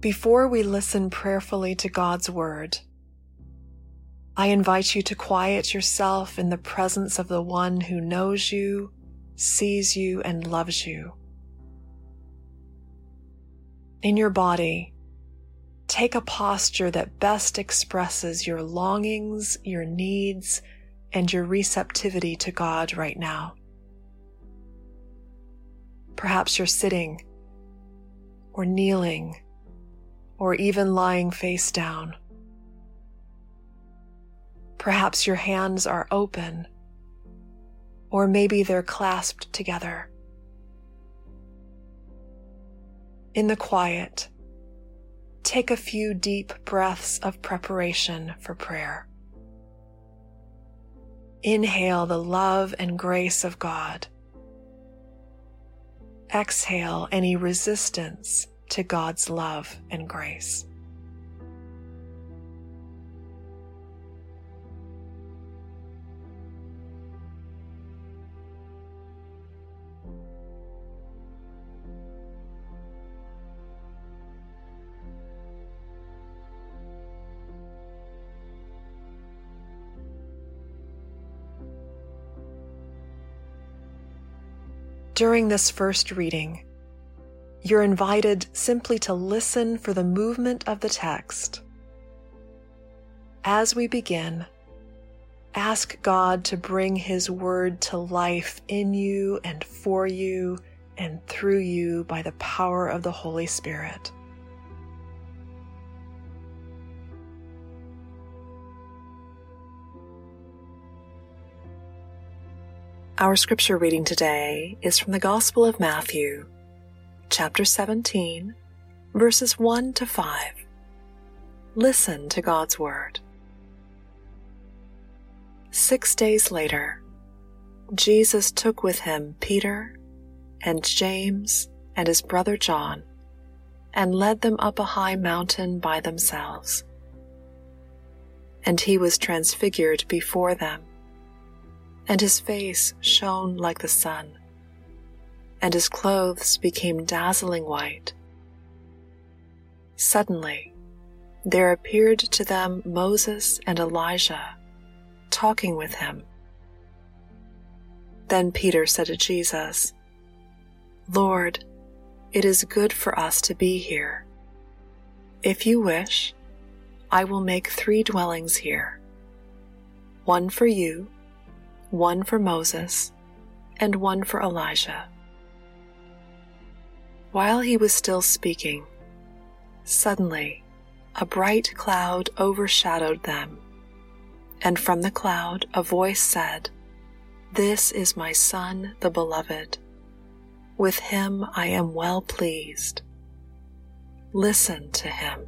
Before we listen prayerfully to God's Word, I invite you to quiet yourself in the presence of the one who knows you, sees you, and loves you. In your body, take a posture that best expresses your longings, your needs, and your receptivity to God right now. Perhaps you're sitting or kneeling or even lying face down. Perhaps your hands are open, or maybe they're clasped together. In the quiet, take a few deep breaths of preparation for prayer. Inhale the love and grace of God. Exhale any resistance to God's love and grace. During this first reading, you're invited simply to listen for the movement of the text. As we begin, ask God to bring His Word to life in you and for you and through you by the power of the Holy Spirit. Our scripture reading today is from the Gospel of Matthew, chapter 17, verses 1 to 5. Listen to God's Word. Six days later, Jesus took with him Peter and James and his brother John and led them up a high mountain by themselves. And he was transfigured before them and his face shone like the sun, and his clothes became dazzling white. Suddenly, there appeared to them Moses and Elijah talking with him. Then Peter said to Jesus, Lord, it is good for us to be here. If you wish, I will make three dwellings here one for you one for Moses, and one for Elijah. While he was still speaking, suddenly a bright cloud overshadowed them, and from the cloud a voice said, This is my Son, the Beloved. With him I am well pleased. Listen to him.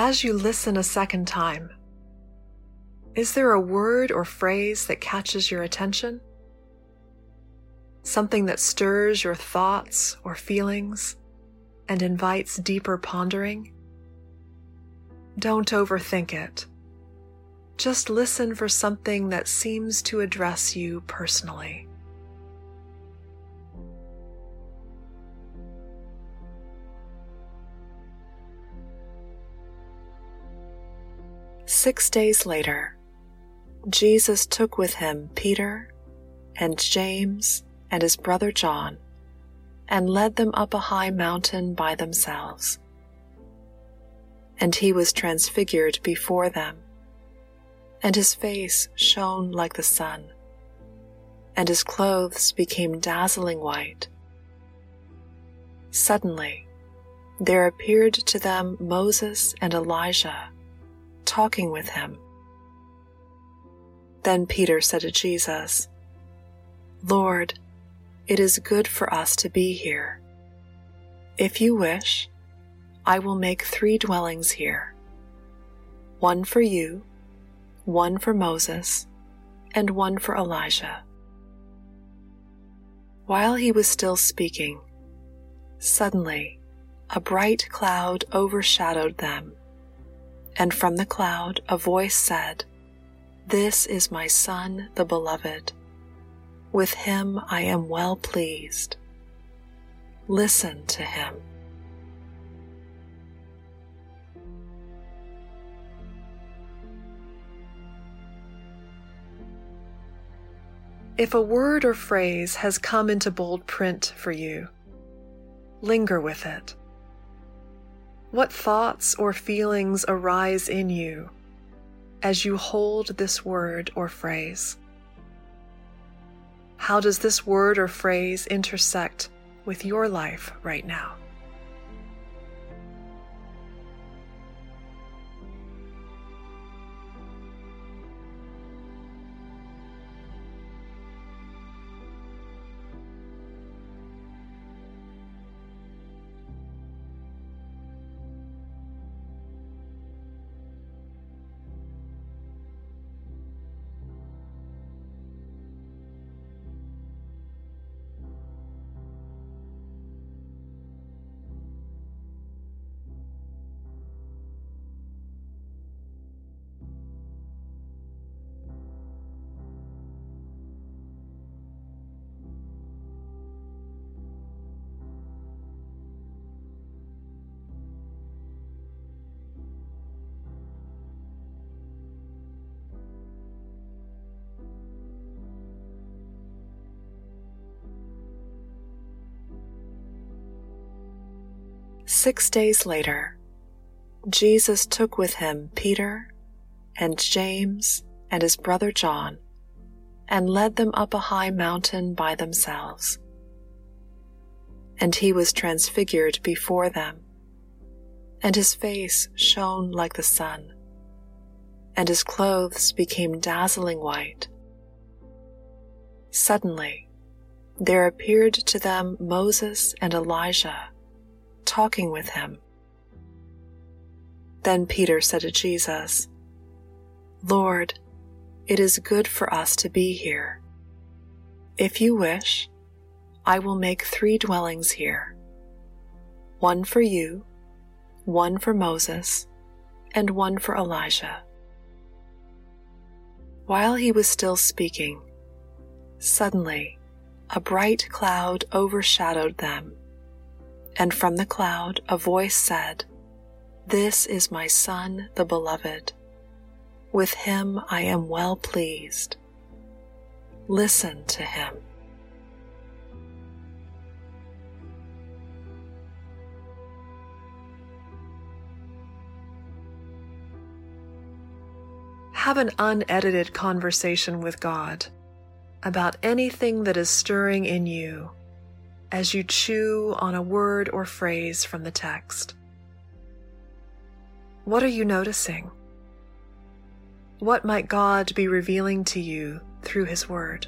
As you listen a second time, is there a word or phrase that catches your attention? Something that stirs your thoughts or feelings and invites deeper pondering? Don't overthink it. Just listen for something that seems to address you personally. Six days later, Jesus took with him Peter and James and his brother John and led them up a high mountain by themselves. and he was transfigured before them, and his face shone like the sun, and his clothes became dazzling white. Suddenly, there appeared to them Moses and Elijah talking with him. Then Peter said to Jesus, Lord, it is good for us to be here. If you wish, I will make three dwellings here one for you, one for Moses, and one for Elijah. While he was still speaking, suddenly a bright cloud overshadowed them, and from the cloud a voice said, This is my Son, the Beloved. With him I am well pleased. Listen to him. If a word or phrase has come into bold print for you, linger with it. What thoughts or feelings arise in you as you hold this word or phrase? How does this word or phrase intersect with your life right now? Six days later, Jesus took with him Peter and James and his brother John and led them up a high mountain by themselves. And he was transfigured before them, and his face shone like the sun, and his clothes became dazzling white. Suddenly, there appeared to them Moses and Elijah talking with him. Then Peter said to Jesus, Lord, it is good for us to be here. If you wish, I will make three dwellings here one for you, one for Moses, and one for Elijah. While he was still speaking, suddenly a bright cloud overshadowed them and from the cloud a voice said, This is my Son, the Beloved. With him I am well pleased. Listen to him. Have an unedited conversation with God about anything that is stirring in you as you chew on a word or phrase from the text. What are you noticing? What might God be revealing to you through His Word?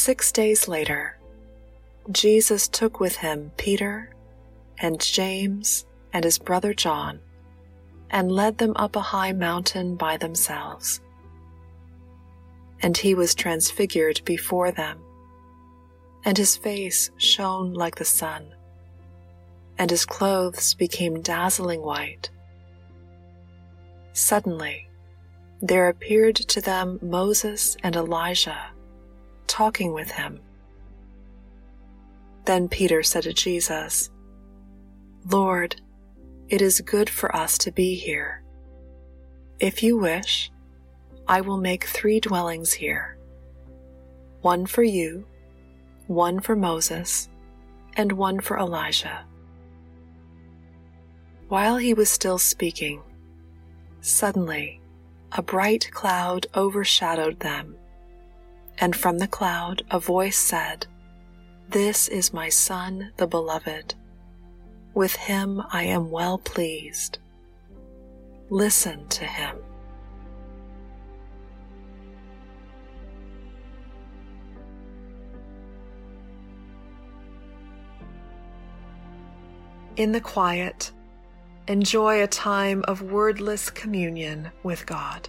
Six days later, Jesus took with him Peter and James and his brother John and led them up a high mountain by themselves. And he was transfigured before them, and his face shone like the sun, and his clothes became dazzling white. Suddenly, there appeared to them Moses and Elijah talking with him. Then Peter said to Jesus, Lord, it is good for us to be here. If you wish, I will make three dwellings here one for you, one for Moses, and one for Elijah. While he was still speaking, suddenly a bright cloud overshadowed them, and from the cloud a voice said, This is my Son, the Beloved with him I am well pleased. Listen to him. In the quiet, enjoy a time of wordless communion with God.